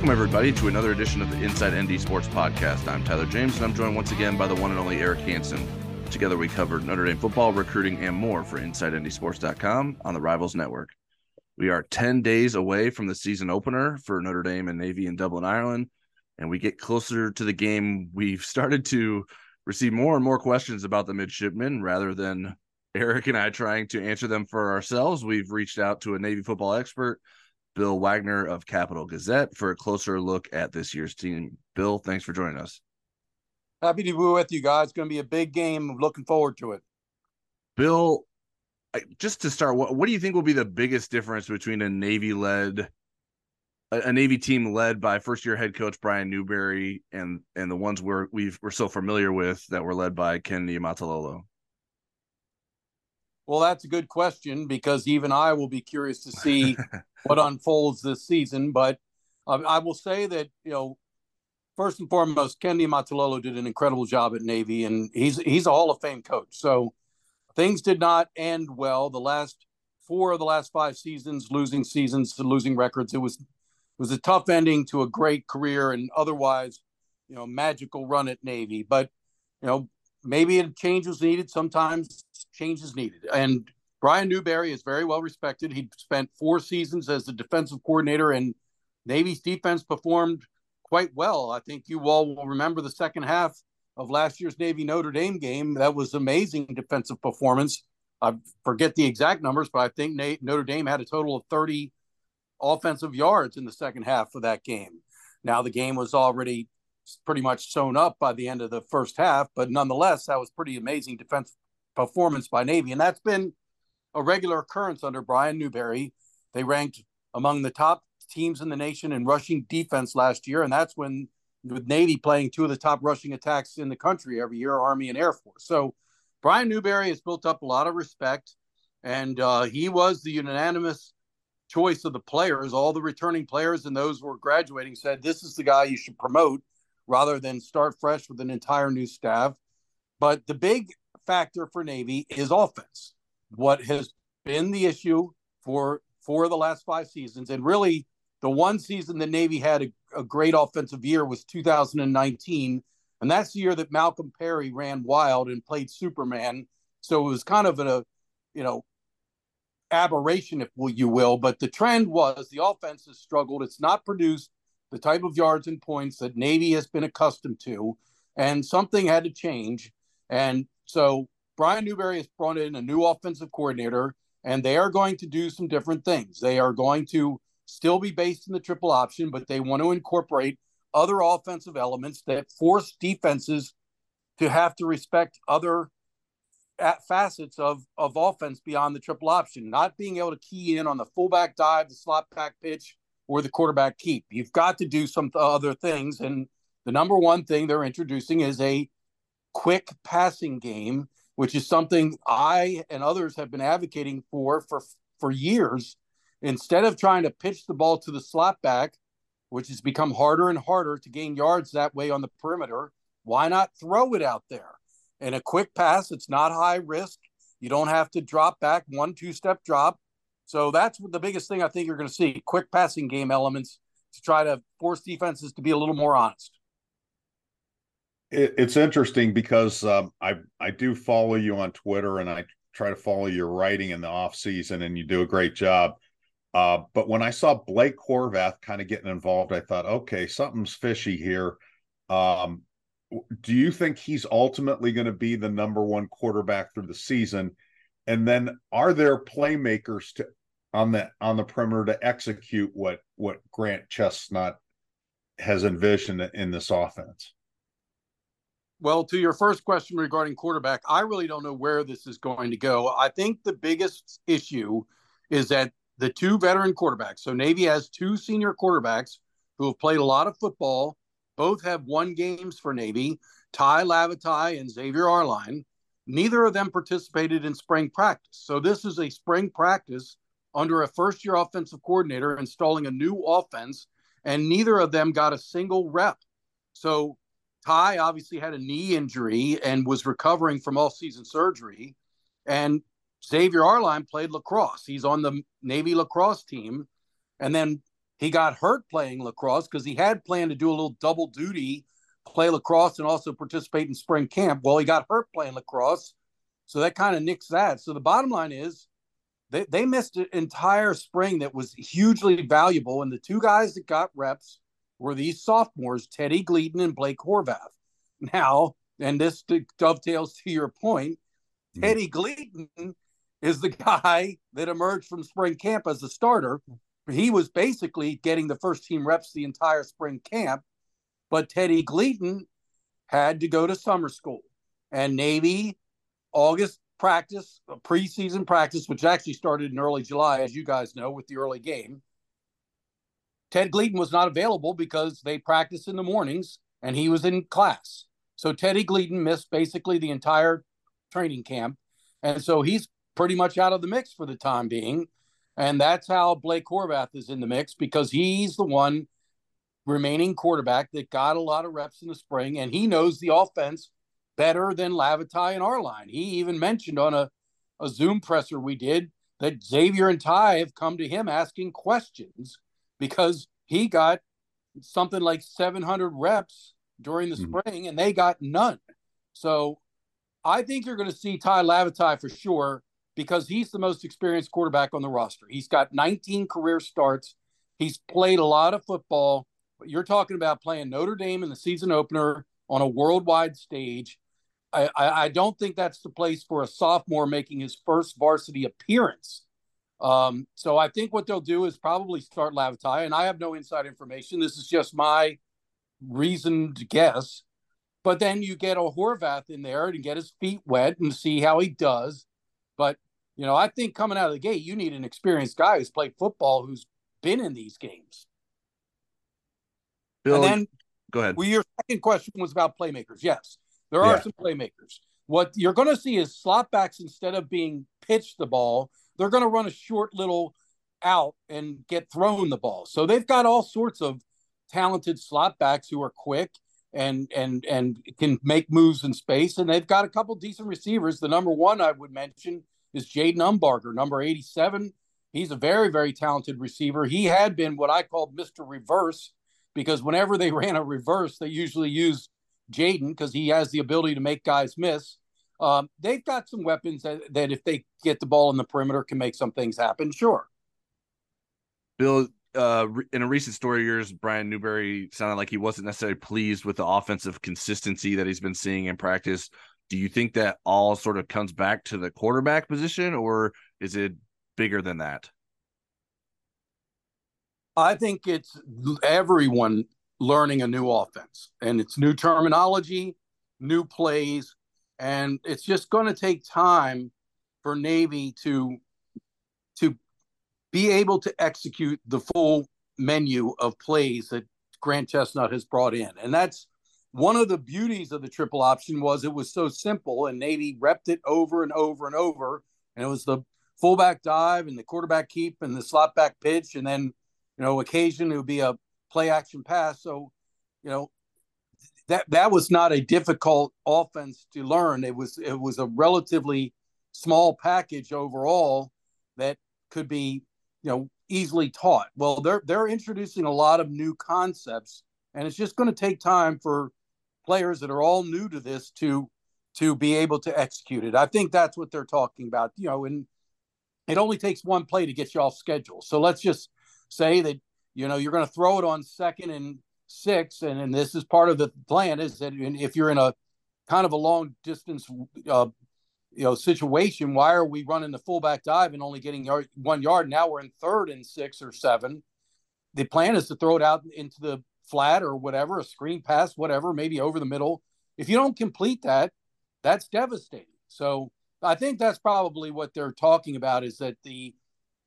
Welcome, everybody, to another edition of the Inside ND Sports Podcast. I'm Tyler James, and I'm joined once again by the one and only Eric Hansen. Together, we covered Notre Dame football, recruiting, and more for InsideNDSports.com on the Rivals Network. We are 10 days away from the season opener for Notre Dame and Navy in Dublin, Ireland, and we get closer to the game. We've started to receive more and more questions about the midshipmen rather than Eric and I trying to answer them for ourselves. We've reached out to a Navy football expert Bill Wagner of Capital Gazette for a closer look at this year's team. Bill, thanks for joining us. Happy to be with you guys. It's going to be a big game. looking forward to it. Bill, just to start, what, what do you think will be the biggest difference between a Navy led, a, a, Navy team led by first year head coach Brian Newberry and and the ones we're we've we're so familiar with that were led by Ken Niumatalolo? Well, that's a good question because even I will be curious to see what unfolds this season. But um, I will say that you know, first and foremost, Ken Niumatalolo did an incredible job at Navy, and he's he's a Hall of Fame coach. So things did not end well. The last four of the last five seasons, losing seasons to losing records. It was it was a tough ending to a great career and otherwise, you know, magical run at Navy. But you know, maybe a change was needed. Sometimes change is needed. And Brian Newberry is very well respected. He spent four seasons as the defensive coordinator, and Navy's defense performed quite well. I think you all will remember the second half of last year's Navy Notre Dame game. That was amazing defensive performance. I forget the exact numbers, but I think Notre Dame had a total of 30 offensive yards in the second half of that game. Now the game was already pretty much sewn up by the end of the first half, but nonetheless, that was pretty amazing defense performance by Navy, and that's been a regular occurrence under Brian Newberry. They ranked among the top teams in the nation in rushing defense last year, and that's when with Navy playing two of the top rushing attacks in the country every year, Army and Air Force. So Brian Newberry has built up a lot of respect, and uh, he was the unanimous choice of the players. All the returning players and those who were graduating said this is the guy you should promote rather than start fresh with an entire new staff. But the big factor for Navy is offense. What has been the issue for for the last five seasons, and really the one season that Navy had a, a great offensive year was 2019, and that's the year that Malcolm Perry ran wild and played Superman. So it was kind of a, you know, aberration, if you will. But the trend was the offense has struggled. It's not produced the type of yards and points that Navy has been accustomed to, and something had to change. And so Brian Newberry has brought in a new offensive coordinator, and they are going to do some different things. They are going to still be based in the triple option, but they want to incorporate other offensive elements that force defenses to have to respect other facets of of offense beyond the triple option, not being able to key in on the fullback dive, the slot back pitch, or the quarterback keep. You've got to do some other things. And the number one thing they're introducing is a quick passing game, which is something I and others have been advocating for for, for years. Instead of trying to pitch the ball to the slot back, which has become harder and harder to gain yards that way on the perimeter, why not throw it out there? And a quick pass, it's not high risk. You don't have to drop back one, two step drop. So that's the biggest thing I think you're going to see quick passing game elements to try to force defenses to be a little more honest. It, it's interesting because um, I I do follow you on Twitter and I try to follow your writing in the off season and you do a great job. Uh, but when I saw Blake Horvath kind of getting involved, I thought, okay, something's fishy here. Um, do you think he's ultimately going to be the number one quarterback through the season? And then are there playmakers to on the on the perimeter to execute what what Grant Chestnut has envisioned in this offense? Well, to your first question regarding quarterback, I really don't know where this is going to go. I think the biggest issue is that the two veteran quarterbacks, so Navy has two senior quarterbacks who have played a lot of football, both have won games for Navy, Tai Lavatai and Xavier Arline. Neither of them participated in spring practice. So this is a spring practice under a first year offensive coordinator installing a new offense, and neither of them got a single rep. So Tai obviously had a knee injury and was recovering from all season surgery. And Xavier Arline played lacrosse. He's on the Navy lacrosse team. And then He got hurt playing lacrosse because he had planned to do a little double duty, play lacrosse and also participate in spring camp. Well, he got hurt playing lacrosse. So that kind of nicks that. So the bottom line is they, they missed an entire spring that was hugely valuable. And the two guys that got reps were these sophomores, Teddy Gleaton and Blake Horvath. Now, and this dovetails to your point, mm-hmm. Teddy Gleaton is the guy that emerged from spring camp as a starter. He was basically getting the first team reps the entire spring camp, but Teddy Gleaton had to go to summer school. And Navy, August practice, preseason practice, which actually started in early July, as you guys know, with the early game. Ted Gleaton was not available because they practiced in the mornings and he was in class. So Teddy Gleaton missed basically the entire training camp. And so he's pretty much out of the mix for the time being. And that's how Blake Horvath is in the mix because he's the one remaining quarterback that got a lot of reps in the spring and he knows the offense better than Lavatai and Arline. He even mentioned on a, a Zoom presser we did that Xavier and Tai have come to him asking questions because he got something like 700 reps during the mm-hmm. spring and they got none. So I think you're going to see Tai Lavatai for sure because he's the most experienced quarterback on the roster. He's got 19 career starts. He's played a lot of football. But you're talking about playing Notre Dame in the season opener on a worldwide stage. I, I, I don't think that's the place for a sophomore making his first varsity appearance. Um, so I think what they'll do is probably start Lavatai, and I have no inside information. This is just my reasoned guess. But then you get a Horvath in there and get his feet wet and see how he does. But you know, I think coming out of the gate, you need an experienced guy who's played football, who's been in these games. Bill, and then go ahead. Well, your second question was about playmakers. Yes, there are yeah. some playmakers. What you're going to see is slot backs instead of being pitched the ball, they're going to run a short little out and get thrown the ball. So they've got all sorts of talented slot backs who are quick and and and can make moves in space. And they've got a couple decent receivers. The number one I would mention is Jayden Umbarger, number 87. He's a very, very talented receiver. He had been what I called Mr. Reverse because whenever they ran a reverse, they usually used Jaden because he has the ability to make guys miss. Um, they've got some weapons that, that, if they get the ball in the perimeter, can make some things happen. Sure. Bill, uh, in a recent story of yours, Brian Newberry sounded like he wasn't necessarily pleased with the offensive consistency that he's been seeing in practice. Do you think that all sort of comes back to the quarterback position, or is it bigger than that? I think it's everyone learning a new offense and it's new terminology, new plays, and it's just going to take time for Navy to to be able to execute the full menu of plays that Grant Chestnut has brought in. And that's one of the beauties of the triple option was it was so simple and Navy repped it over and over and over. And it was the fullback dive and the quarterback keep and the slot back pitch. And then, you know, occasionally it would be a play action pass. So, you know, that that was not a difficult offense to learn. It was it was a relatively small package overall that could be you know easily taught. Well, they're they're introducing a lot of new concepts, and it's just going to take time for players that are all new to this to to be able to execute it. I think that's what they're talking about. You know, and it only takes one play to get you off schedule. So let's just say that you know you're going to throw it on second and six, and, and this is part of the plan is that if you're in a kind of a long distance uh, you know situation. Why are we running the fullback dive and only getting yard, one yard? Now we're in third and six or seven. The plan is to throw it out into the flat or whatever, a screen pass, whatever, maybe over the middle. If you don't complete that, that's devastating. So I think that's probably what they're talking about is that the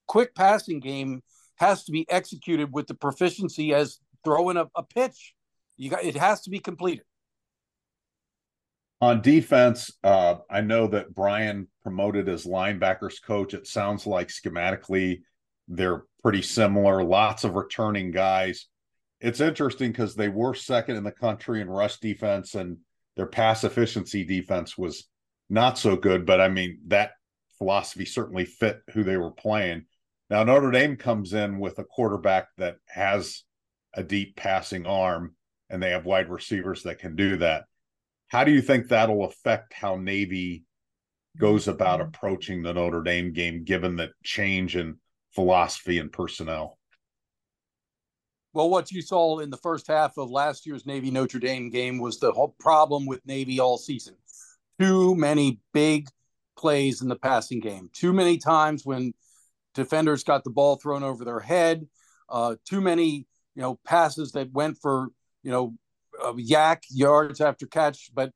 quick passing game has to be executed with the proficiency as throwing a, a pitch. You got it has to be completed. On defense, uh, I know that Brian promoted as linebackers coach. It sounds like schematically they're pretty similar. Lots of returning guys. It's interesting because they were second in the country in rush defense, and their pass efficiency defense was not so good. But I mean, that philosophy certainly fit who they were playing. Now Notre Dame comes in with a quarterback that has a deep passing arm, and they have wide receivers that can do that. How do you think that'll affect how Navy goes about approaching the Notre Dame game, given the change in philosophy and personnel? Well, what you saw in the first half of last year's Navy Notre Dame game was the whole problem with Navy all season. Too many big plays in the passing game. Too many times when defenders got the ball thrown over their head. Uh, too many, you know, passes that went for, you know, uh, YAC yards after catch. But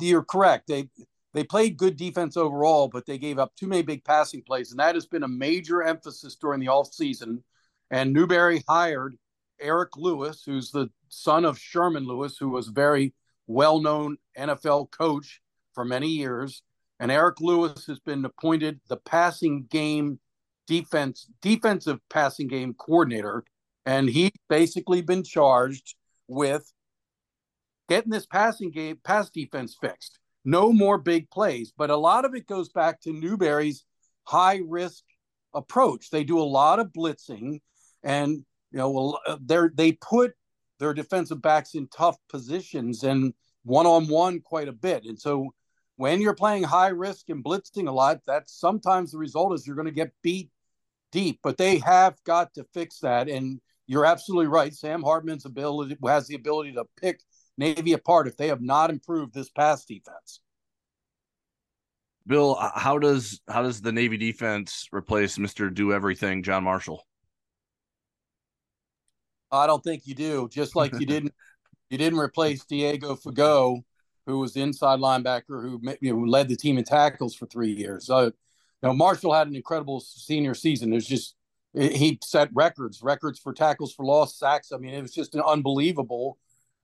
you're correct. They they played good defense overall, but they gave up too many big passing plays, and that has been a major emphasis during the off season. And Newberry hired Eric Lewis, who's the son of Sherman Lewis, who was a very well known NFL coach for many years. And Eric Lewis has been appointed the passing game defense defensive passing game coordinator. And he's basically been charged with getting this passing game pass defense fixed. No more big plays, but a lot of it goes back to Newberry's high risk approach. They do a lot of blitzing and you know uh, they they put their defensive backs in tough positions and one on one quite a bit. And so when you're playing high risk and blitzing a lot, that's sometimes the result is you're going to get beat deep. But they have got to fix that. And you're absolutely right. Sam Hartman's ability has the ability to pick Navy apart if they have not improved this pass defense. Bill, uh, how does how does the Navy defense replace Mister Do Everything John Marshall? I don't think you do. Just like you didn't you didn't replace Diego Fagot who was the inside linebacker who you know, led the team in tackles for three years. So, you know, Marshall had an incredible senior season. There's just he set records, records for tackles for lost sacks. I mean, it was just an unbelievable.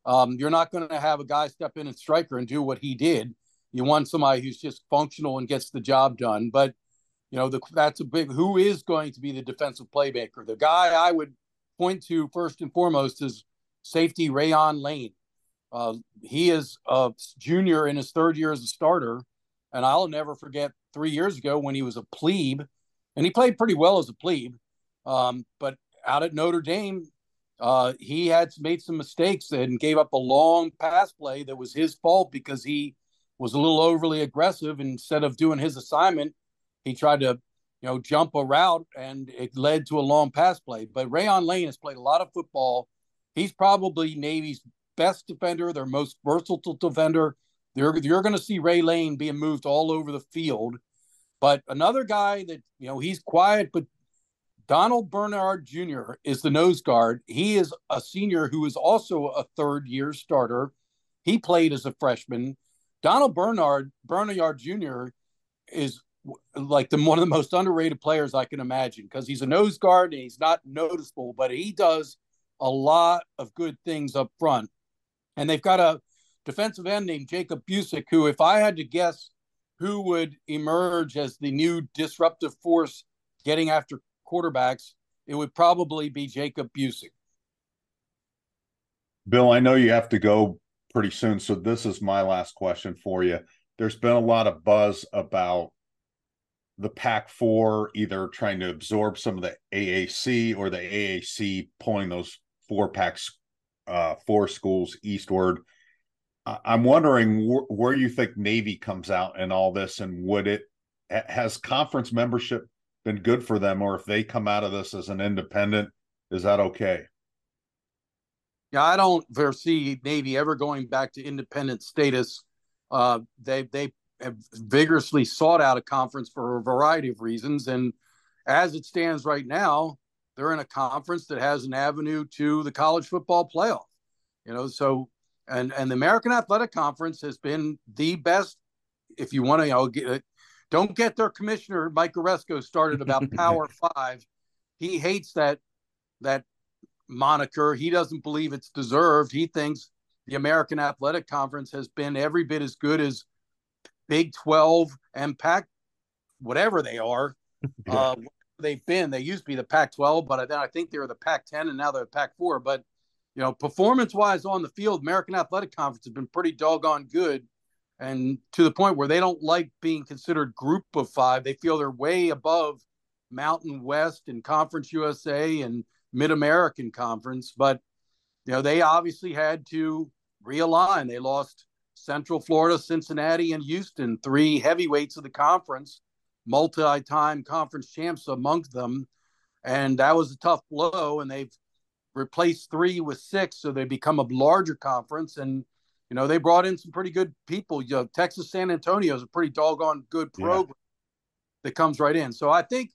Um, you're not going to have a guy step in and striker and do what he did. You want somebody who's just functional and gets the job done. But you know, the, that's a big. Who is going to be the defensive playmaker? The guy I would point to first and foremost is safety Rayuan Lane. Uh, he is a junior in his third year as a starter, and I'll never forget three years ago when he was a plebe, and he played pretty well as a plebe. Um, but out at Notre Dame, uh, he had made some mistakes and gave up a long pass play that was his fault because he was a little overly aggressive. Instead of doing his assignment, he tried to, you know, jump a route, and it led to a long pass play. But Rayuan Lane has played a lot of football. He's probably Navy's best defender, their most versatile defender. They're, you're going to see Ray Lane being moved all over the field. But another guy that, you know, he's quiet, but Donald Bernard Jr. is the nose guard. He is a senior who is also a third year starter. He played as a freshman. Donald Bernard Bernard Jr. is like the one of the most underrated players I can imagine because he's a nose guard and he's not noticeable, but he does a lot of good things up front. And they've got a defensive end named Jacob Busic, who, if I had to guess who would emerge as the new disruptive force getting after quarterbacks, it would probably be Jacob Busic. Bill, I know you have to go pretty soon. So this is my last question for you. There's been a lot of buzz about the Pac 4 either trying to absorb some of the AAC or the AAC pulling those four packs uh, four schools eastward. I'm wondering wh- where you think Navy comes out in all this, and would it has conference membership been good for them, or if they come out of this as an independent, is that okay? Yeah, I don't foresee Navy ever going back to independent status. Uh, they they have vigorously sought out a conference for a variety of reasons, and as it stands right now, they're in a conference that has an avenue to the college football playoff. You know, so and and the American Athletic Conference has been the best. If you want to, you know, get, don't get their commissioner Mike Aresco started about Power Five. He hates that that moniker. He doesn't believe it's deserved. He thinks the American Athletic Conference has been every bit as good as Big Twelve and Pac, whatever they are. uh, they've been. They used to be the Pac-12, but then I think they were the Pac-10, and now they're the Pac-4. But you know, performance-wise on the field, American Athletic Conference has been pretty doggone good, and to the point where they don't like being considered Group of Five. They feel they're way above Mountain West and Conference USA and Mid American Conference, but you know they obviously had to realign. They lost Central Florida, Cincinnati, and Houston, three heavyweights of the conference, multi-time conference champs amongst them, and that was a tough blow. And they've replaced three with six, so they become a larger conference. And you know they brought in some pretty good people. You know, Texas San Antonio is a pretty doggone good program yeah. that comes right in. So I think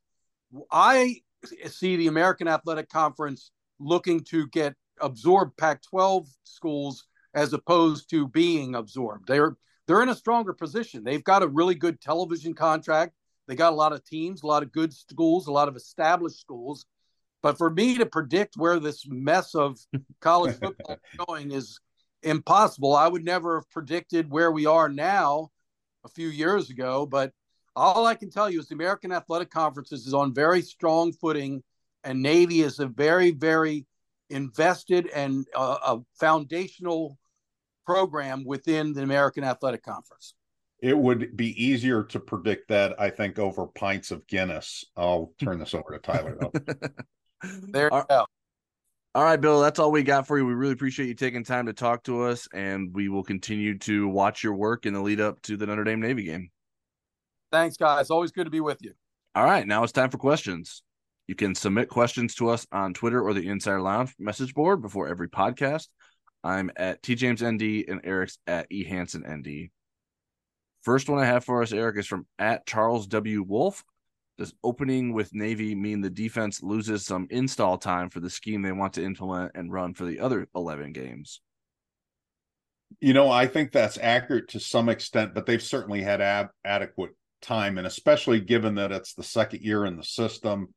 I see the American Athletic Conference looking to get absorbed Pac-12 schools as opposed to being absorbed. They're they're in a stronger position. They've got a really good television contract. They got a lot of teams, a lot of good schools, a lot of established schools. But for me to predict where this mess of college football is going is impossible. I would never have predicted where we are now a few years ago. But all I can tell you is the American Athletic Conferences is on very strong footing, and Navy is a very, very invested and uh, a foundational program within the American Athletic Conference. It would be easier to predict that, I think, over pints of Guinness. I'll turn this over to Tyler. there you go. All right, Bill, that's all we got for you. We really appreciate you taking time to talk to us, and we will continue to watch your work in the lead up to the Notre Dame Navy game. Thanks, guys. Always good to be with you. All right, now it's time for questions. You can submit questions to us on Twitter or the Insider Lounge message board before every podcast. I'm at TJamesND and Eric's at eHansenND. First one I have for us, Eric, is from at Charles W. Wolf. Does opening with Navy mean the defense loses some install time for the scheme they want to implement and run for the other 11 games? You know, I think that's accurate to some extent, but they've certainly had ab- adequate time, and especially given that it's the second year in the system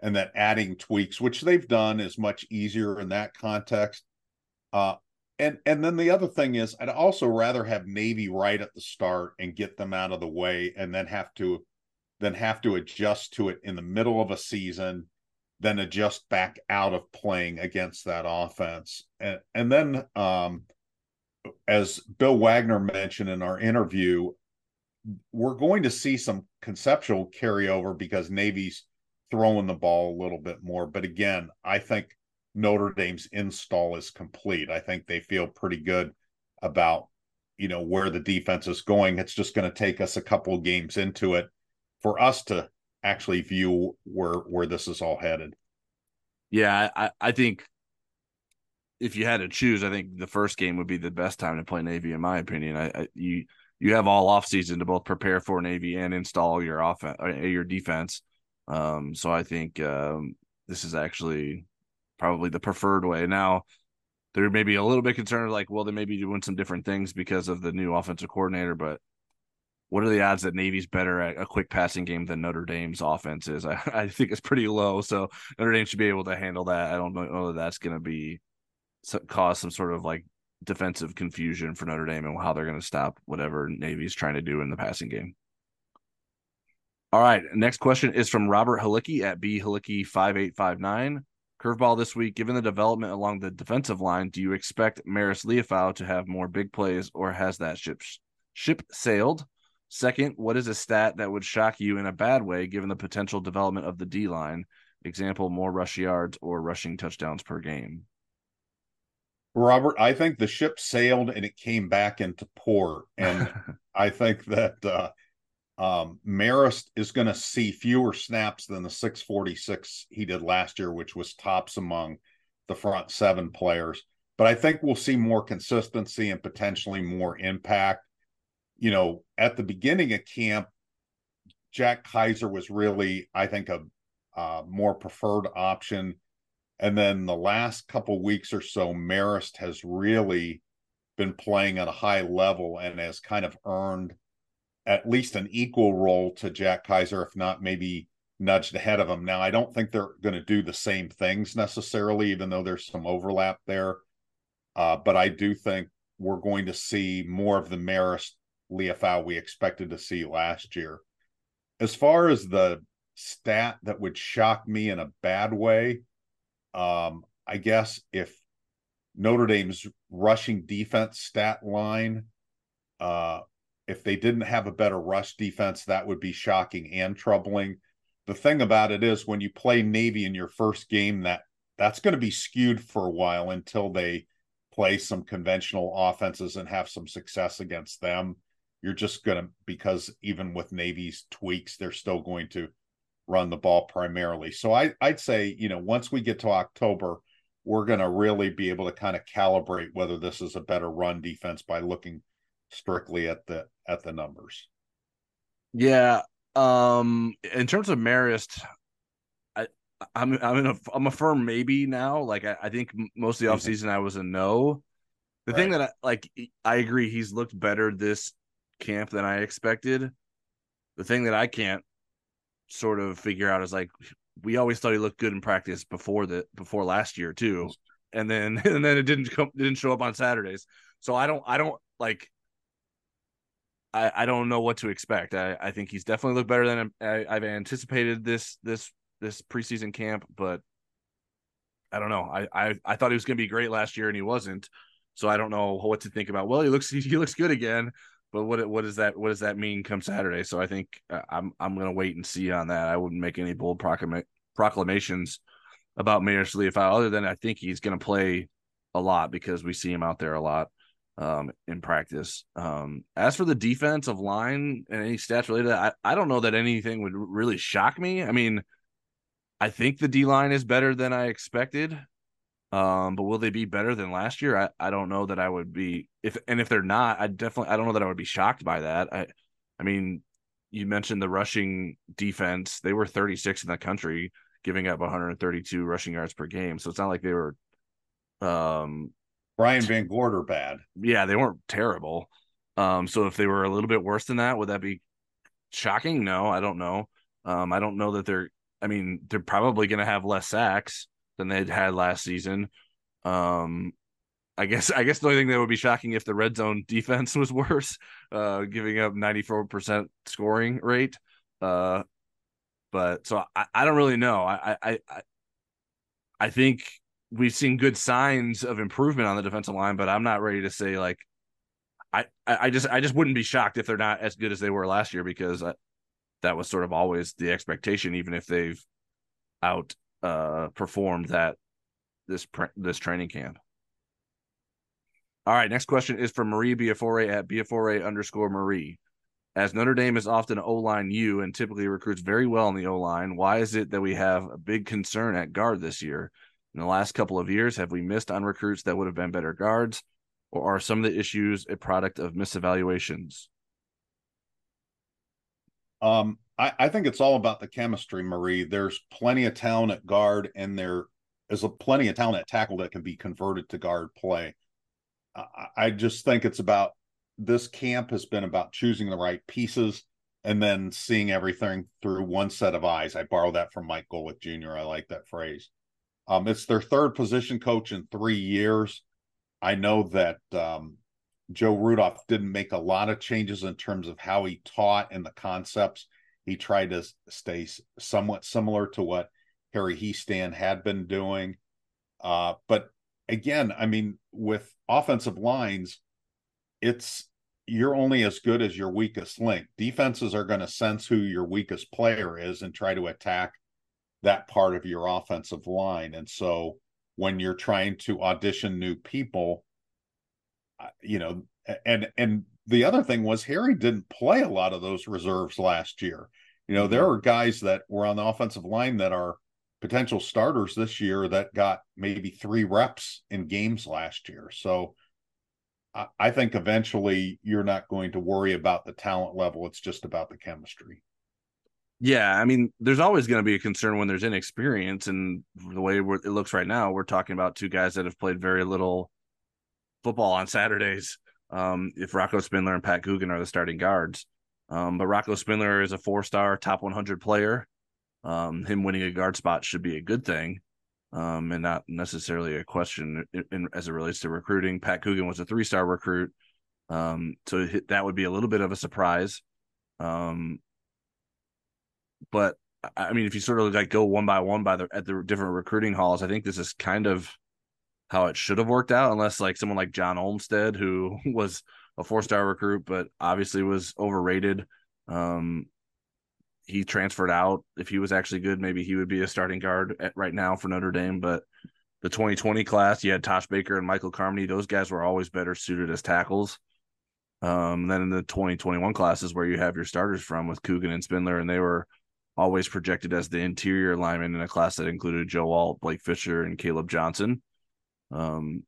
and that adding tweaks, which they've done, is much easier in that context. Uh, and and then the other thing is, I'd also rather have Navy right at the start and get them out of the way, and then have to then have to adjust to it in the middle of a season, then adjust back out of playing against that offense, and and then um, as Bill Wagner mentioned in our interview, we're going to see some conceptual carryover because Navy's throwing the ball a little bit more. But again, I think Notre Dame's install is complete. I think they feel pretty good about you know where the defense is going. It's just going to take us a couple of games into it for us to actually view where where this is all headed. Yeah, I, I think if you had to choose, I think the first game would be the best time to play Navy, in my opinion. I, I you you have all off season to both prepare for Navy and install your offense, uh, your defense. Um, so I think um, this is actually probably the preferred way. Now, there may be a little bit concerned, like, well, they may be doing some different things because of the new offensive coordinator, but what are the odds that Navy's better at a quick passing game than Notre Dame's offense is? I, I think it's pretty low. So Notre Dame should be able to handle that. I don't know that that's going to be cause some sort of like defensive confusion for Notre Dame and how they're going to stop whatever Navy's trying to do in the passing game. All right. Next question is from Robert Halicki at B Halicki 5859. Curveball this week. Given the development along the defensive line, do you expect Marist Liufau to have more big plays or has that ship ship sailed? Second, what is a stat that would shock you in a bad way given the potential development of the D line? Example, more rush yards or rushing touchdowns per game. Robert, I think the ship sailed and it came back into port. And I think that uh, um, Marist is going to see fewer snaps than the 646 he did last year, which was tops among the front seven players. But I think we'll see more consistency and potentially more impact. You know, at the beginning of camp, Jack Kiser was really, I think, a more preferred option and then the last couple weeks or so, Marist has really been playing at a high level and has kind of earned at least an equal role to Jack Kiser, if not maybe nudged ahead of him. Now, I don't think they're going to do the same things necessarily, even though there's some overlap there. Uh, but I do think we're going to see more of the Marist Liufau we expected to see last year. As far as the stat that would shock me in a bad way, um, I guess if Notre Dame's rushing defense stat line, uh, if they didn't have a better rush defense, that would be shocking and troubling. the thing about it is when you play Navy in your first game, that that's going to be skewed for a while until they play some conventional offenses and have some success against them. You're just going to because even with Navy's tweaks, they're still going to run the ball primarily. So I, I'd say, you know, once we get to October, we're going to really be able to kind of calibrate whether this is a better run defense by looking strictly at the at the numbers. Yeah. Um in terms of Marist, I I'm I'm in a I'm a firm maybe now. Like I, I think most of the mm-hmm. offseason I was a no. The right. thing that I like I agree he's looked better this camp than I expected. The thing that I can't sort of figure out is like we always thought he looked good in practice before the before last year too, and then and then it didn't come didn't show up on Saturdays. So I don't I don't like I, I don't know what to expect. I, I think he's definitely looked better than I, I've anticipated this this this preseason camp, but I don't know. I I, I thought he was going to be great last year and he wasn't. So I don't know what to think about. Well, he looks he, he looks good again, but what what does that what does that mean come Saturday? So I think uh, I'm I'm to wait and see on that. I wouldn't make any bold proclama- proclamations about Marist Liufau other than I think he's to play a lot because we see him out there a lot um, in practice. Um, as for the defensive line and any stats related, I, I don't know that anything would really shock me. I mean, I think the D line is better than I expected. Um, but will they be better than last year? I, I don't know that I would be if and if they're not, I definitely I don't know that I would be shocked by that. I I mean, you mentioned the rushing defense. They were 36 in the country, giving up 132 rushing yards per game. So it's not like they were um Brian VanGorder bad. Yeah, they weren't terrible. Um, so if they were a little bit worse than that, would that be shocking? No, I don't know. Um, I don't know that they're. I mean, they're probably going to have less sacks than they'd had last season. Um, I guess. I guess the only thing that would be shocking if the red zone defense was worse, uh, giving up ninety four percent scoring rate. Uh, but so I, I don't really know. I, I, I, think we've seen good signs of improvement on the defensive line, but I'm not ready to say like I I just I just wouldn't be shocked if they're not as good as they were last year because I, that was sort of always the expectation, even if they've out uh performed that this this training camp. All right, next question is from Marie Biafore at Biafore underscore Marie. As Notre Dame is often O line U and typically recruits very well in the O line, why is it that we have a big concern at guard this year? In the last couple of years, have we missed on recruits that would have been better guards, or are some of the issues a product of misevaluations? Um, I, I think it's all about the chemistry, Marie. There's plenty of talent at guard, and there is a plenty of talent at tackle that can be converted to guard play. I, I just think it's about this camp has been about choosing the right pieces and then seeing everything through one set of eyes. I borrow that from Mike Golic Jr. I like that phrase. Um, it's their third position coach in three years. I know that um, Joe Rudolph didn't make a lot of changes in terms of how he taught and the concepts. He tried to stay somewhat similar to what Harry Hiestand had been doing. Uh, but again, I mean, with offensive lines, it's you're only as good as your weakest link. Defenses are going to sense who your weakest player is and try to attack that part of your offensive line. And so when you're trying to audition new people, uh, you know, and and the other thing was Harry didn't play a lot of those reserves last year. You know, there mm-hmm. are guys that were on the offensive line that are potential starters this year that got maybe three reps in games last year. So I think eventually you're not going to worry about the talent level. It's just about the chemistry. Yeah, I mean, there's always going to be a concern when there's inexperience, and the way it looks right now, we're talking about two guys that have played very little football on Saturdays. Um, if Rocco Spindler and Pat Coogan are the starting guards, um, but Rocco Spindler is a four-star, top 100 player. Um, him winning a guard spot should be a good thing, um, and not necessarily a question in, in, as it relates to recruiting. Pat Coogan was a three-star recruit, um, so that would be a little bit of a surprise. Um, but I mean, if you sort of like go one by one by the at the different recruiting halls, I think this is kind of how it should have worked out, unless like someone like John Olmstead, who was a four star recruit, but obviously was overrated. Um, he transferred out. If he was actually good, maybe he would be a starting guard at, right now for Notre Dame. But the 2020 class, you had Tosh Baker and Michael Carmody. Those guys were always better suited as tackles. Um, then in the 2021 classes where you have your starters from with Coogan and Spindler, and they were always projected as the interior lineman in a class that included Joe Alt, Blake Fisher, and Caleb Johnson. Um,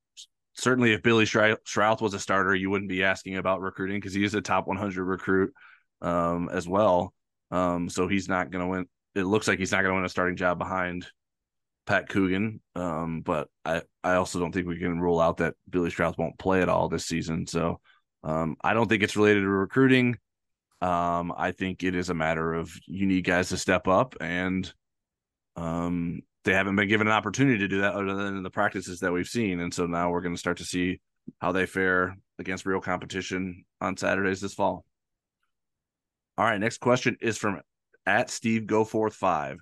certainly, if Billy Schrauth was a starter, you wouldn't be asking about recruiting because he is a top 100 recruit um, as well. Um, so he's not going to win. It looks like he's not going to win a starting job behind Pat Coogan. Um, but I, I also don't think we can rule out that Billy Schrauth won't play at all this season. So um, I don't think it's related to recruiting. Um, I think it is a matter of you need guys to step up, and um, they haven't been given an opportunity to do that other than the practices that we've seen. And so now we're going to start to see how they fare against real competition on Saturdays this fall. All right, next question is from at Steve Goforth five.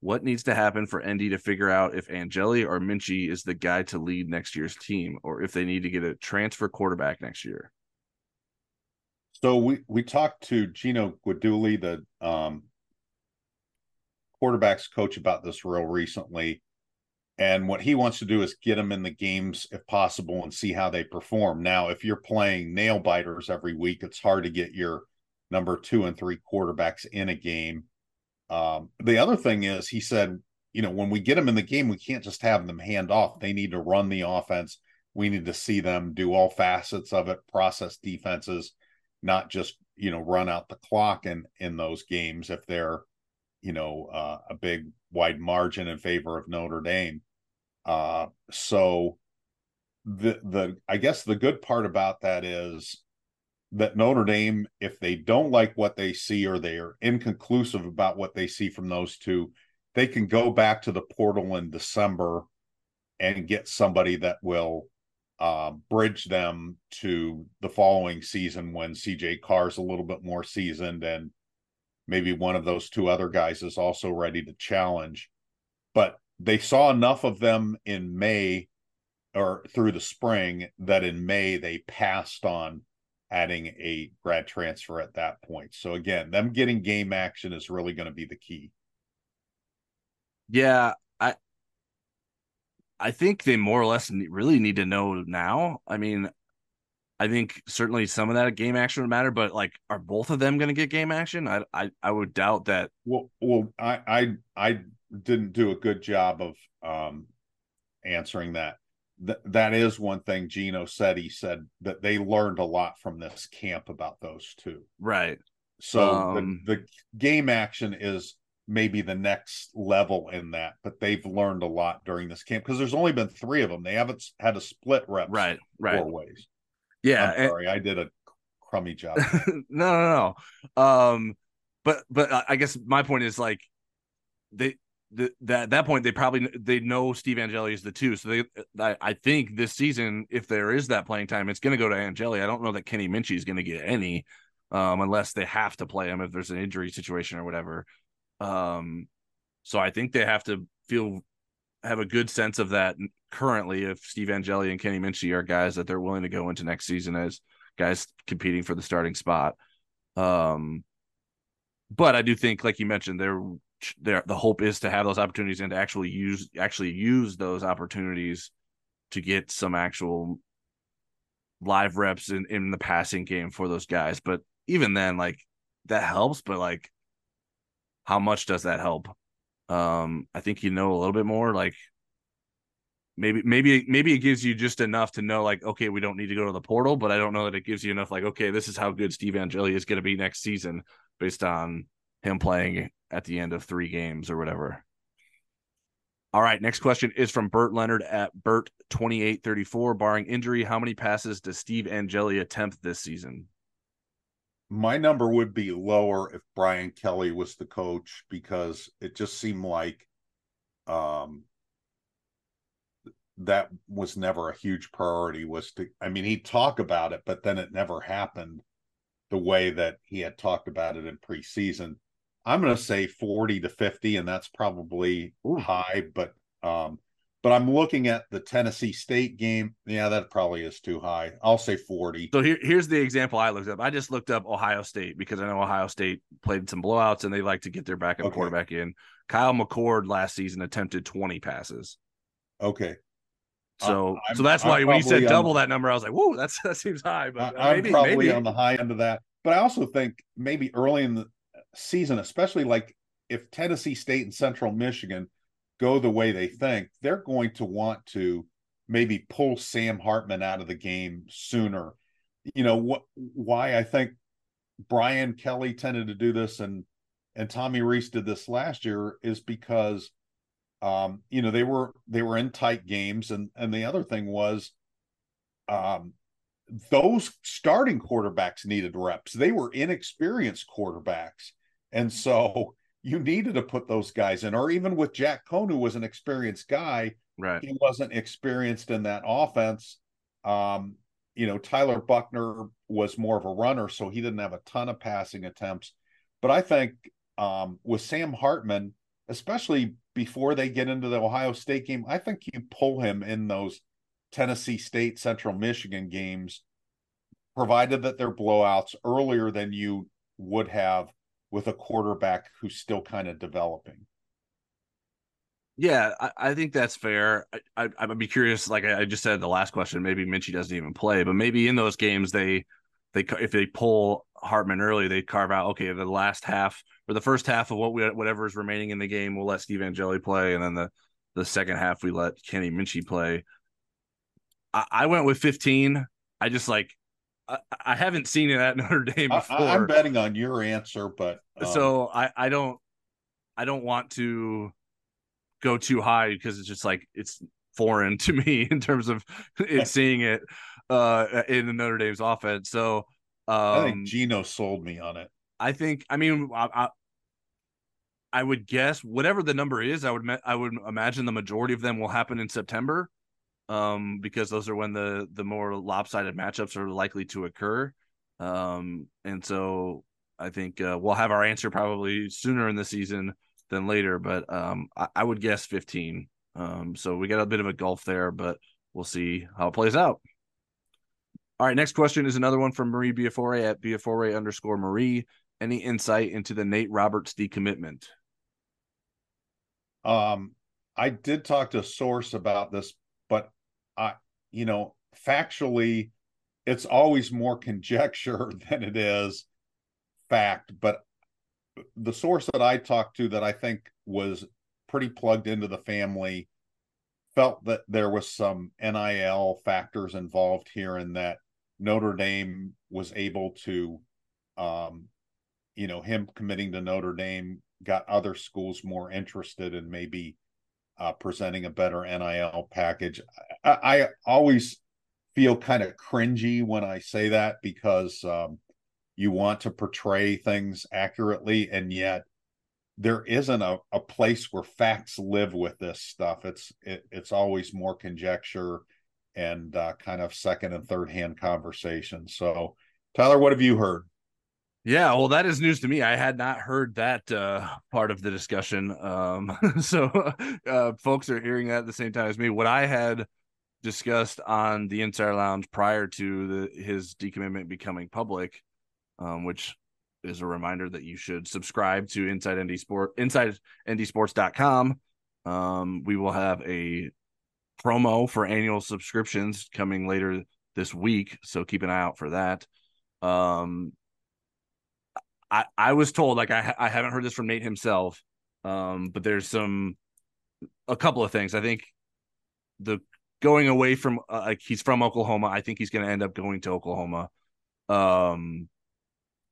What needs to happen for ND to figure out if Angeli or Minchey is the guy to lead next year's team, or if they need to get a transfer quarterback next year? So we we talked to Gino Guidugli, the um, quarterbacks coach, about this real recently, and what he wants to do is get them in the games if possible and see how they perform. Now, if you're playing nail biters every week, it's hard to get your number two and three quarterbacks in a game. Um, the other thing is, he said, you know, when we get them in the game, we can't just have them hand off. They need to run the offense. We need to see them do all facets of it, process defenses not just you know run out the clock in in those games if they're you know uh, a big wide margin in favor of Notre Dame. Uh, so the the I guess the good part about that is that Notre Dame, if they don't like what they see or they are inconclusive about what they see from those two, they can go back to the portal in December and get somebody that will uh, bridge them to the following season when CJ Carr's a little bit more seasoned and maybe one of those two other guys is also ready to challenge. But they saw enough of them in May or through the spring that in May they passed on adding a grad transfer at that point. So again, them getting game action is really going to be the key. Yeah, I I think they more or less really need to know now. I mean, I think certainly some of that game action would matter, but like, are both of them going to get game action? I, I, I would doubt that. Well, well, I, I, I didn't do a good job of um, answering that. Th- that is one thing Gino said. He said that they learned a lot from this camp about those two. Right. So um, the, the game action is maybe the next level in that, but they've learned a lot during this camp because there's only been three of them. They haven't had a split reps right, right. four ways. Yeah. I'm sorry, and... I did a crummy job. no, no, no. Um, but but I guess my point is like they the, that that point they probably they know Steve Angeli is the two. So they I, I think this season if there is that playing time, it's going to go to Angeli. I don't know that Kenny Minchey is going to get any. Um, unless they have to play him if there's an injury situation or whatever. Um, so I think they have to feel have a good sense of that currently. If Steve Angeli and Kenny Minchey are guys that they're willing to go into next season as guys competing for the starting spot. Um, but I do think, like you mentioned, there, there the hope is to have those opportunities and to actually use actually use those opportunities to get some actual live reps in in the passing game for those guys. But even then, like that helps. But like how much does that help? Um, I think you know a little bit more. Like maybe maybe maybe it gives you just enough to know like okay we don't need to go to the portal but i don't know that it gives you enough like okay this is how good steve angeli is going to be next season based on him playing at the end of three games or whatever all right next question is from bert leonard at bert 2834 barring injury how many passes does steve angeli attempt this season my number would be lower if Brian Kelly was the coach because it just seemed like um that was never a huge priority was to I mean he'd talk about it but then it never happened the way that he had talked about it in preseason. I'm going to say 40 to 50 and that's probably Ooh. high but um but I'm looking at the Tennessee State game. Yeah, that probably is too high. I'll say 40. So here, here's the example I looked up. I just looked up Ohio State because I know Ohio State played some blowouts and they like to get their backup okay. quarterback in. Kyle McCord last season attempted 20 passes. Okay. So, I'm, so that's why when you said double that number, I was like, "Whoa, that's that seems high." But uh, I'm maybe, probably maybe. on the high end of that. But I also think maybe early in the season, especially like if Tennessee State and Central Michigan go the way they think, they're going to want to maybe pull Sam Hartman out of the game sooner. You know what? Why I think Brian Kelly tended to do this, and and Tommy Rees did this last year, is because um, you know they were they were in tight games, and and the other thing was, um, those starting quarterbacks needed reps. They were inexperienced quarterbacks, and so you needed to put those guys in, or even with Jack Coan, who was an experienced guy, right? He wasn't experienced in that offense. Um, you know, Tyler Buchner was more of a runner, so he didn't have a ton of passing attempts. But I think um, with Sam Hartman, especially before they get into the Ohio State game, I think you pull him in those Tennessee State, Central Michigan games, provided that they're blowouts earlier than you would have with a quarterback who's still kind of developing. Yeah, I, I, think that's fair. I, I, would be curious, like I just said the last question, maybe Minchey doesn't even play, but maybe in those games they they if they pull Hartman early, they carve out okay the last half or the first half of what we whatever is remaining in the game, we'll let Steve Angeli play, and then the the second half we let Kenny Minchey play. I, I went with fifteen. I just like I, I haven't seen it at Notre Dame before. I, am betting on your answer, but um... so I I don't I don't want to go too high because it's just like it's foreign to me in terms of it, seeing it uh in the Notre Dame's offense. So um, I think um, Gino sold me on it. I think I mean I, I, I would guess whatever the number is, I would I would imagine the majority of them will happen in September um, because those are when the the more lopsided matchups are likely to occur. Um, and so I think uh, we'll have our answer probably sooner in the season than later, but um, I, I, would guess 15. Um, so we got a bit of a gulf there, but we'll see how it plays out. All right, next question is another one from Marie Biafore at Biafore underscore Marie. Any insight into the Nate Roberts decommitment? Um, I did talk to a source about this I, you know, factually, it's always more conjecture than it is fact. But the source that I talked to that I think was pretty plugged into the family felt that there was some NIL factors involved here and that Notre Dame was able to um you know him committing to Notre Dame got other schools more interested in maybe uh, presenting a better NIL package. I, I always feel kind of cringy when I say that because um, you want to portray things accurately, and yet there isn't a, a place where facts live with this stuff. It's it, it's always more conjecture and uh, kind of second and third hand conversation. So, Tyler, what have you heard? Yeah, well, that is news to me. I had not heard that uh, part of the discussion. Um, so, uh, folks are hearing that at the same time as me. What I had discussed on the Insider Lounge prior to the, his decommitment becoming public, um, which is a reminder that you should subscribe to Inside ND Sport, Inside NDSports.com. Um, we will have a promo for annual subscriptions coming later this week, so keep an eye out for that. Um, I, I was told like I I haven't heard this from Nate himself, um, but there's some a couple of things. I think the going away from uh, like he's from Oklahoma. I think he's going to end up going to Oklahoma. Um,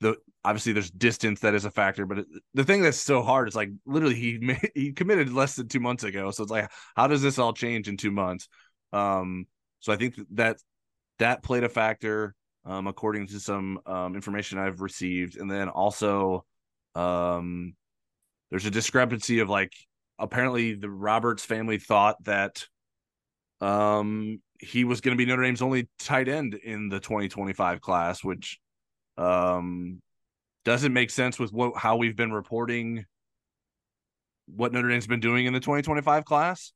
the obviously there's distance that is a factor, but it, the thing that's so hard is like literally he made, he committed less than two months ago. So it's like how does this all change in two months? Um, so I think that that played a factor um, according to some um, information I've received. And then also, um, there's a discrepancy of like apparently the Roberts family thought that um, he was going to be Notre Dame's only tight end in the 2025 class, which um, doesn't make sense with what how we've been reporting what Notre Dame's been doing in the 2025 class.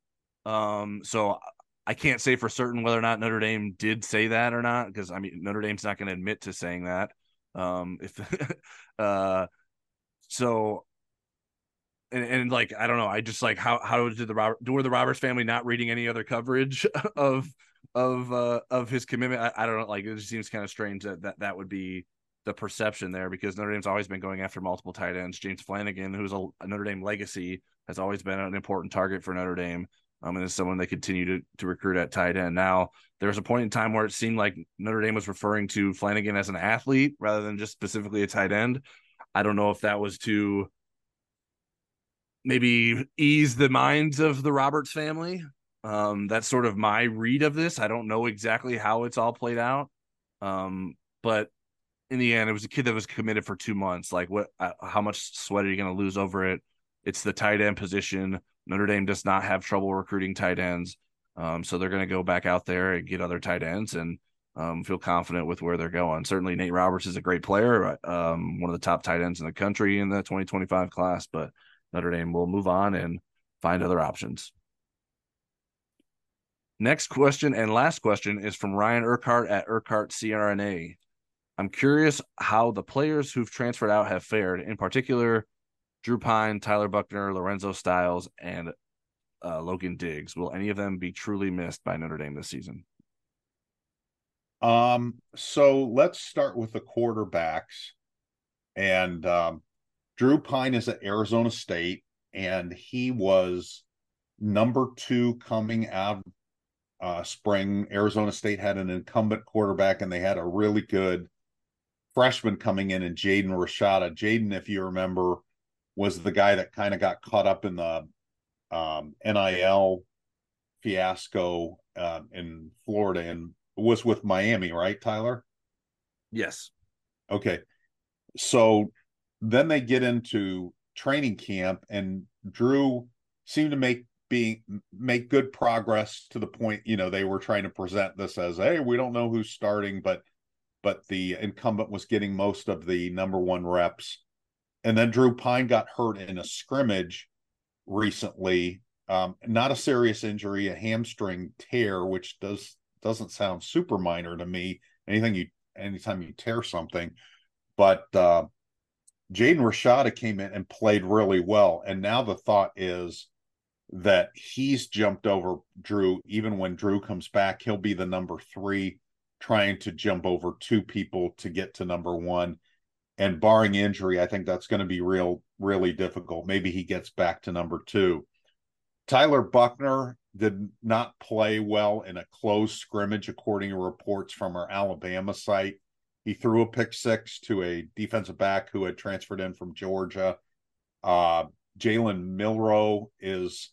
Um, so I can't say for certain whether or not Notre Dame did say that or not, because I mean Notre Dame's not going to admit to saying that. Um, if uh, so, and, and like I don't know, I just like how how did the Robert were the Roberts family not reading any other coverage of of uh of his commitment? I, I don't know, like it just seems kind of strange that that that would be the perception there because Notre Dame's always been going after multiple tight ends. James Flanagan, who's a, a Notre Dame legacy, has always been an important target for Notre Dame. Um, and is someone they continue to, to recruit at tight end. Now, there was a point in time where it seemed like Notre Dame was referring to Flanagan as an athlete rather than just specifically a tight end. I don't know if that was to maybe ease the minds of the Roberts family. Um, that's sort of my read of this. I don't know exactly how it's all played out. Um, but in the end, it was a kid that was committed for two months. Like, what? Uh, how much sweat are you going to lose over it? It's the tight end position. Notre Dame does not have trouble recruiting tight ends, um, so they're going to go back out there and get other tight ends and um, feel confident with where they're going. Certainly, Nate Roberts is a great player, um, one of the top tight ends in the country in the 2025 class. But Notre Dame will move on and find other options. Next question and last question is from Ryan Urquhart at Urquhart CRNA. I'm curious how the players who've transferred out have fared, in particular, Drew Pyne, Tyler Buchner, Lorenzo Styles, and uh, Logan Diggs. Will any of them be truly missed by Notre Dame this season? Um, so let's start with the quarterbacks. And um, Drew Pyne is at Arizona State, and he was number two coming out uh, spring. Arizona State had an incumbent quarterback, and they had a really good freshman coming in and Jaden Rashada. Jaden, if you remember, was the guy that kind of got caught up in the um, NIL fiasco uh, in Florida and was with Miami, right, Tyler? Yes. Okay. So then they get into training camp, and Drew seemed to make being make good progress to the point you know they were trying to present this as hey we don't know who's starting but but the incumbent was getting most of the number one reps. And then Drew Pyne got hurt in a scrimmage recently. Um, not a serious injury, a hamstring tear, which does doesn't sound super minor to me. Anything you anytime you tear something, but uh, Jaden Rashada came in and played really well, and now the thought is that he's jumped over Drew. Even when Drew comes back, he'll be the number three trying to jump over two people to get to number one. And barring injury, I think that's going to be real, really difficult. Maybe he gets back to number two. Tyler Buchner did not play well in a close scrimmage, according to reports from our Alabama site. He threw a pick six to a defensive back who had transferred in from Georgia. Uh, Jalen Milroe is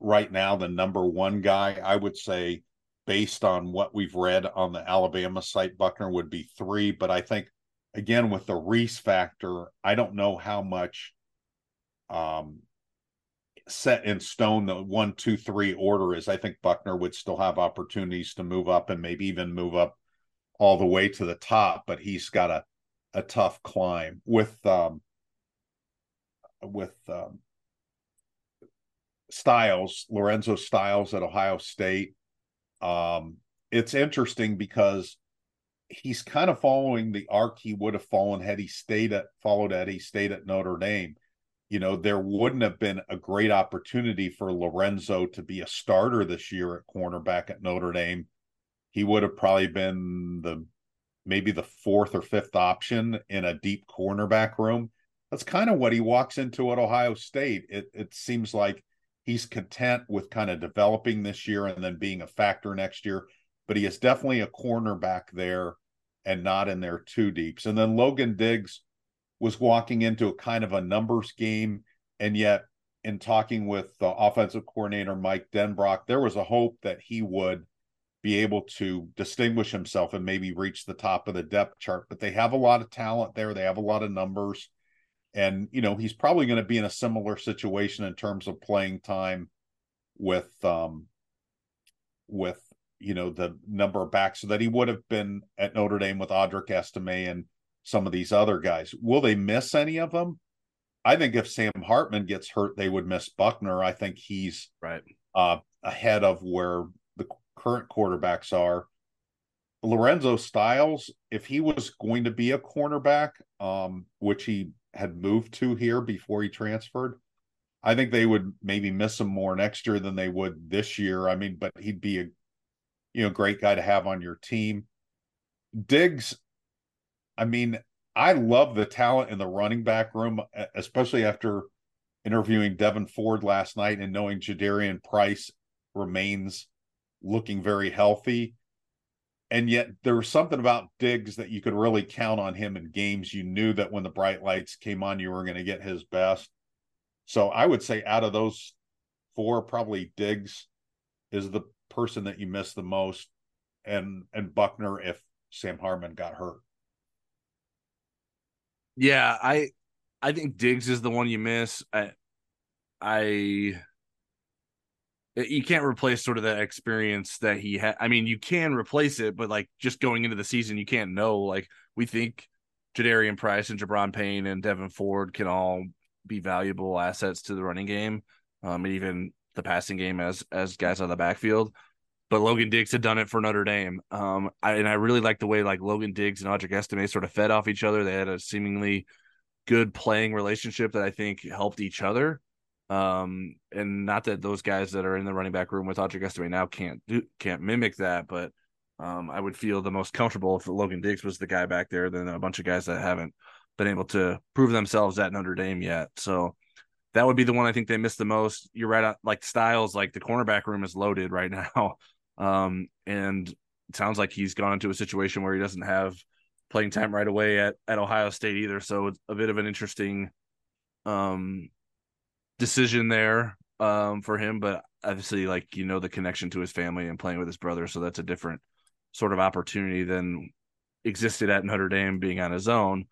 right now the number one guy. I would say based on what we've read on the Alabama site, Buchner would be three. But I think, again, with the Rees factor, I don't know how much um, set in stone the one, two, three order is. I think Buchner would still have opportunities to move up and maybe even move up all the way to the top, but he's got a a tough climb with um with um Styles, Lorenzo Styles at Ohio State. Um, it's interesting because he's kind of following the arc he would have fallen had he stayed at followed had he stayed at Notre Dame. You know, there wouldn't have been a great opportunity for Lorenzo to be a starter this year at cornerback at Notre Dame. He would have probably been the maybe the fourth or fifth option in a deep cornerback room. That's kind of what he walks into at Ohio State. It it seems like he's content with kind of developing this year and then being a factor next year. But he is definitely a cornerback there and not in there too deeps. And then Logan Diggs was walking into a kind of a numbers game. And yet, in talking with the offensive coordinator, Mike Denbrock, there was a hope that he would be able to distinguish himself and maybe reach the top of the depth chart. But they have a lot of talent there, they have a lot of numbers and you know he's probably going to be in a similar situation in terms of playing time with um with you know the number of backs so that he would have been at Notre Dame with Audric Estime and some of these other guys. Will they miss any of them? I think if Sam Hartman gets hurt, they would miss Buchner. I think he's right. Uh, ahead of where the current quarterbacks are. Lorenzo Styles, if he was going to be a cornerback, um, which he had moved to here before he transferred, I think they would maybe miss him more next year than they would this year. I mean, but he'd be a you know great guy to have on your team. Diggs, I mean, I love the talent in the running back room, especially after interviewing Devyn Ford last night and knowing Jadarian Price remains looking very healthy. And yet there was something about Diggs that you could really count on him in games. You knew that when the bright lights came on, you were going to get his best. So I would say out of those four, probably Diggs is the person that you miss the most, and and Buchner if Sam Hartman got hurt. Yeah, I I think Diggs is the one you miss. I I you can't replace sort of that experience that he had. I mean, you can replace it, but like just going into the season, you can't know. Like we think Jadarian Price and Gi'Bran Payne and Devyn Ford can all be valuable assets to the running game, um, and even the passing game as as guys on the backfield. But Logan Diggs had done it for Notre Dame, um, I, and I really like the way like Logan Diggs and Audric Estime sort of fed off each other. They had a seemingly good playing relationship that I think helped each other. Um, and not that those guys that are in the running back room with Audric Estime now can't do can't mimic that, but um, I would feel the most comfortable if Logan Diggs was the guy back there than a bunch of guys that haven't been able to prove themselves at Notre Dame yet. So that would be the one I think they missed the most. You're right. Like Styles, like the cornerback room is loaded right now. Um, and it sounds like he's gone into a situation where he doesn't have playing time right away at, at Ohio State either. So it's a bit of an interesting um decision there um for him, but obviously like you know the connection to his family and playing with his brother, so that's a different sort of opportunity than existed at Notre Dame being on his own.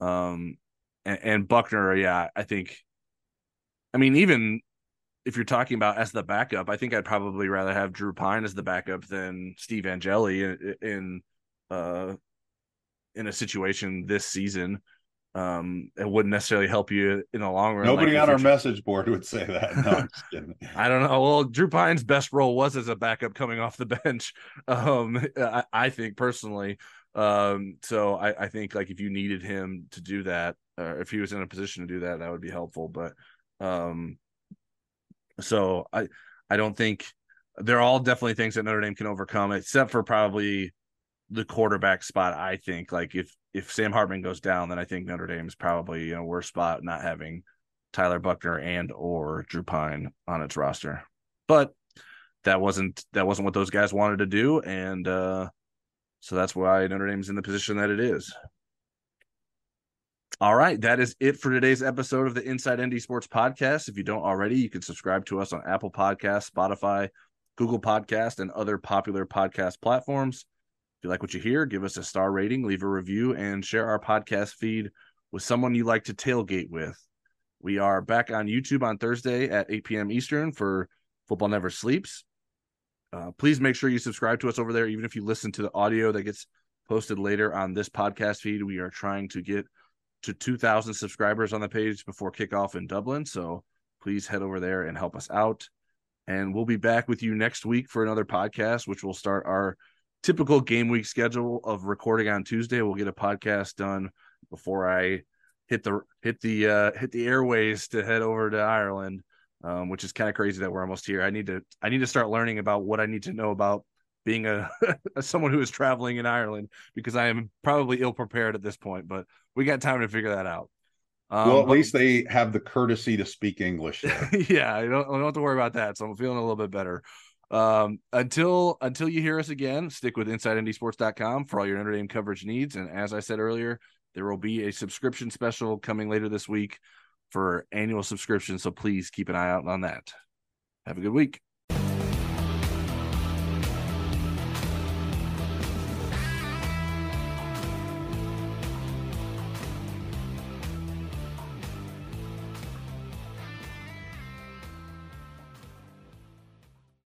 Um, and, and Buchner, yeah, I think. I mean, even if you're talking about as the backup, I think I'd probably rather have Drew Pyne as the backup than Steve Angeli in, in uh in a situation this season. Um, it wouldn't necessarily help you in the long run. Nobody like on our message board would say that. No, i don't know. Well, Drew Pyne's best role was as a backup coming off the bench. Um, I, I think personally, um, so I, I think like if you needed him to do that, or if he was in a position to do that, that would be helpful. But um, so I I don't think they're all definitely things that Notre Dame can overcome, except for probably the quarterback spot. I think like if if Sam Hartman goes down, then I think Notre Dame is probably in a worse spot not having Tyler Buchner and or Drew Pyne on its roster. But that wasn't that wasn't what those guys wanted to do, and uh, so that's why Notre Dame's in the position that it is. All right, that is it for today's episode of the Inside ND Sports Podcast. If you don't already, you can subscribe to us on Apple Podcasts, Spotify, Google Podcast, and other popular podcast platforms. If you like what you hear, give us a star rating, leave a review, and share our podcast feed with someone you like to tailgate with. We are back on YouTube on Thursday at 8 p.m. Eastern for Football Never Sleeps. Uh, please make sure you subscribe to us over there, even if you listen to the audio that gets posted later on this podcast feed. We are trying to get to 2,000 subscribers on the page before kickoff in Dublin. So please head over there and help us out. And we'll be back with you next week for another podcast, which will start our typical game week schedule of recording on Tuesday. We'll get a podcast done before I hit the hit the uh, hit the airways to head over to Ireland um, which is kind of crazy that we're almost here. I need to I need to start learning about what I need to know about being a someone who is traveling in Ireland because I am probably ill prepared at this point, but we got time to figure that out. Um, well, at least they have the courtesy to speak English. yeah, I don't, I don't have to worry about that. So I'm feeling a little bit better. Um, until until you hear us again, stick with InsideNDSports.com for all your Notre Dame coverage needs. And as I said earlier, there will be a subscription special coming later this week for annual subscription. So please keep an eye out on that. Have a good week.